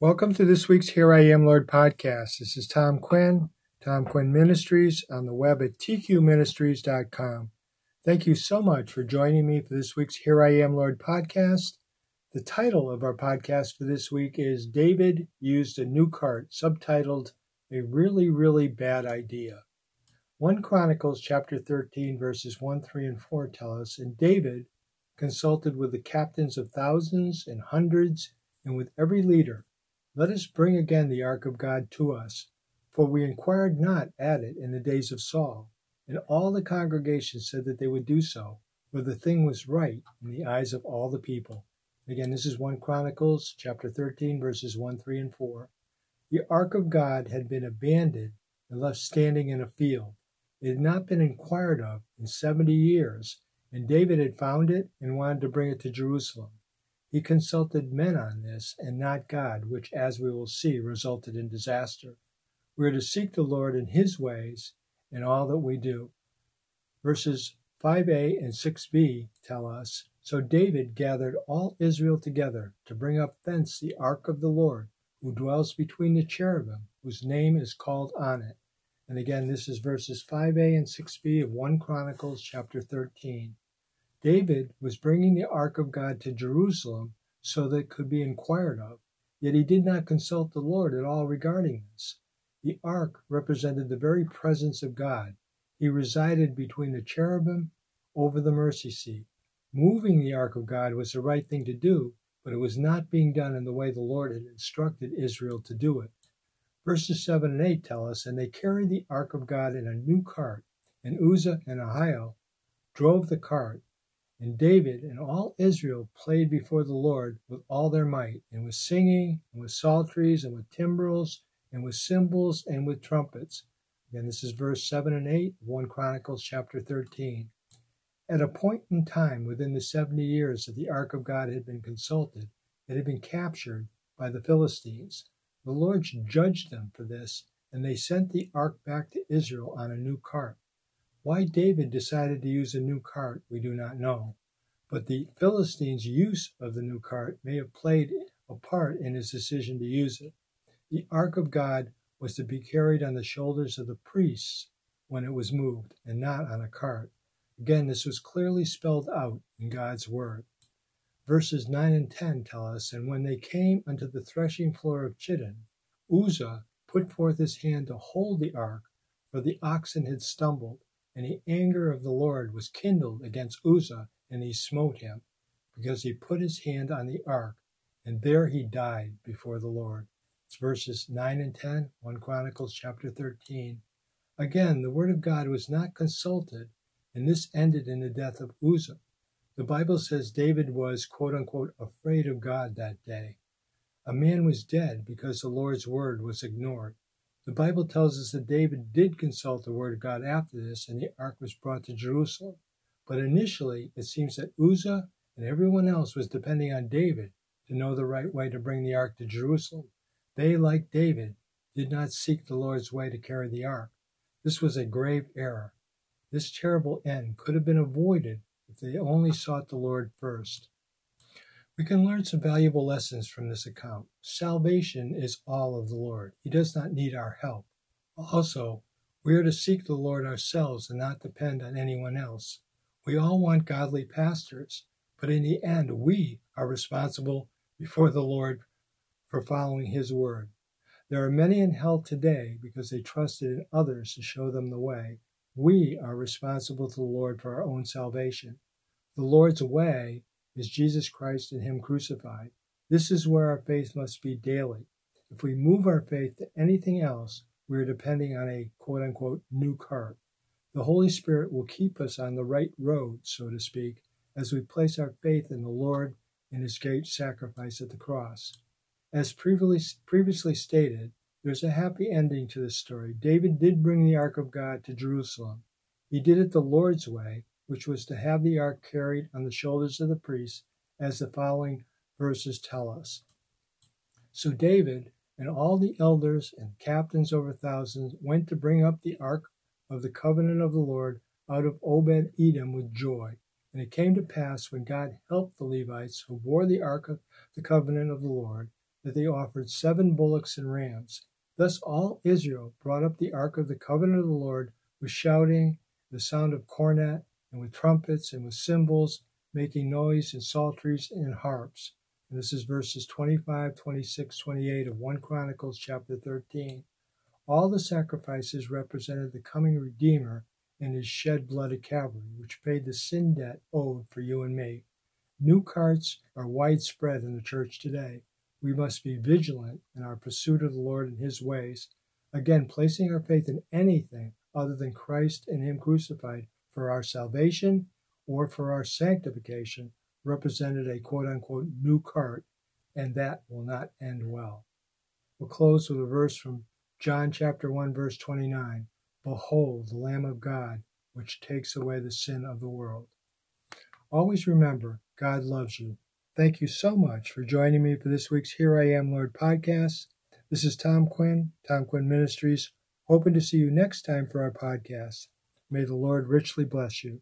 Welcome to this week's Here I Am Lord podcast. This is Tom Quinn, Tom Quinn Ministries on the web at tqministries.com. Thank you so much for joining me for this week's Here I Am Lord podcast. The title of our podcast for this week is David Used a New Cart, subtitled A Really, Really Bad Idea. 1 Chronicles chapter 13, verses 1, 3, and 4 tell us, And David consulted with the captains of thousands and hundreds and with every leader let us bring again the ark of God to us, for we inquired not at it in the days of Saul. And all the congregation said that they would do so, for the thing was right in the eyes of all the people. Again, this is 1 Chronicles chapter 13, verses 1, 3, and 4. The ark of God had been abandoned and left standing in a field. It had not been inquired of in 70 years, and David had found it and wanted to bring it to Jerusalem. He consulted men on this and not God, which, as we will see, resulted in disaster. We are to seek the Lord in His ways in all that we do. Verses 5a and 6b tell us So David gathered all Israel together to bring up thence the ark of the Lord, who dwells between the cherubim, whose name is called on it. And again, this is verses 5a and 6b of 1 Chronicles chapter 13. David was bringing the ark of God to Jerusalem so that it could be inquired of, yet he did not consult the Lord at all regarding this. The ark represented the very presence of God. He resided between the cherubim over the mercy seat. Moving the ark of God was the right thing to do, but it was not being done in the way the Lord had instructed Israel to do it. Verses 7 and 8 tell us, And they carried the ark of God in a new cart, and Uzzah and Ahio drove the cart, and David and all Israel played before the Lord with all their might, and with singing, and with psalteries, and with timbrels, and with cymbals, and with trumpets. Again, this is verse 7 and 8, 1 Chronicles chapter 13. At a point in time within the 70 years that the ark of God had been consulted, it had been captured by the Philistines. The Lord judged them for this, and they sent the ark back to Israel on a new cart. Why David decided to use a new cart, we do not know, but the Philistines' use of the new cart may have played a part in his decision to use it. The ark of God was to be carried on the shoulders of the priests when it was moved, and not on a cart. Again, this was clearly spelled out in God's word. Verses 9 and 10 tell us, And when they came unto the threshing floor of Chidon, Uzzah put forth his hand to hold the ark, for the oxen had stumbled, and the anger of the Lord was kindled against Uzzah, and he smote him, because he put his hand on the ark, and there he died before the Lord. It's verses 9 and 10, 1 Chronicles chapter 13. Again, the word of God was not consulted, and this ended in the death of Uzzah. The Bible says David was, quote unquote, afraid of God that day. A man was dead because the Lord's word was ignored. The Bible tells us that David did consult the word of God after this, and the ark was brought to Jerusalem. But initially, it seems that Uzzah and everyone else was depending on David to know the right way to bring the ark to Jerusalem. They, like David, did not seek the Lord's way to carry the ark. This was a grave error. This terrible end could have been avoided if they only sought the Lord first. We can learn some valuable lessons from this account. Salvation is all of the Lord. He does not need our help. Also, we are to seek the Lord ourselves and not depend on anyone else. We all want godly pastors, but in the end, we are responsible before the Lord for following His word. There are many in hell today because they trusted in others to show them the way. We are responsible to the Lord for our own salvation. The Lord's way is Jesus Christ and Him crucified. This is where our faith must be daily. If we move our faith to anything else, we are depending on a quote unquote new cart. The Holy Spirit will keep us on the right road, so to speak, as we place our faith in the Lord and His great sacrifice at the cross. As previously, previously stated, there's a happy ending to this story. David did bring the ark of God to Jerusalem. He did it the Lord's way, which was to have the ark carried on the shoulders of the priests, as the following verses tell us. So David and all the elders and captains over thousands went to bring up the ark of the covenant of the Lord out of Obed Edom with joy. And it came to pass when God helped the Levites who bore the ark of the covenant of the Lord, that they offered seven bullocks and rams. Thus all Israel brought up the ark of the covenant of the Lord with shouting, the sound of cornet, and with trumpets, and with cymbals, making noise, and psalteries, and harps. And this is verses 25, 26, 28 of 1 Chronicles chapter 13. All the sacrifices represented the coming Redeemer and his shed blood at Calvary, which paid the sin debt owed for you and me. New carts are widespread in the church today. We must be vigilant in our pursuit of the Lord and his ways, again, placing our faith in anything other than Christ and him crucified for our salvation or for our sanctification represented a quote unquote new cart, and that will not end well. We'll close with a verse from John chapter 1 verse 29. Behold the Lamb of God, which takes away the sin of the world. Always remember, God loves you. Thank you so much for joining me for this week's Here I Am Lord podcast. This is Tom Quinn, Tom Quinn Ministries, hoping to see you next time for our podcast. May the Lord richly bless you.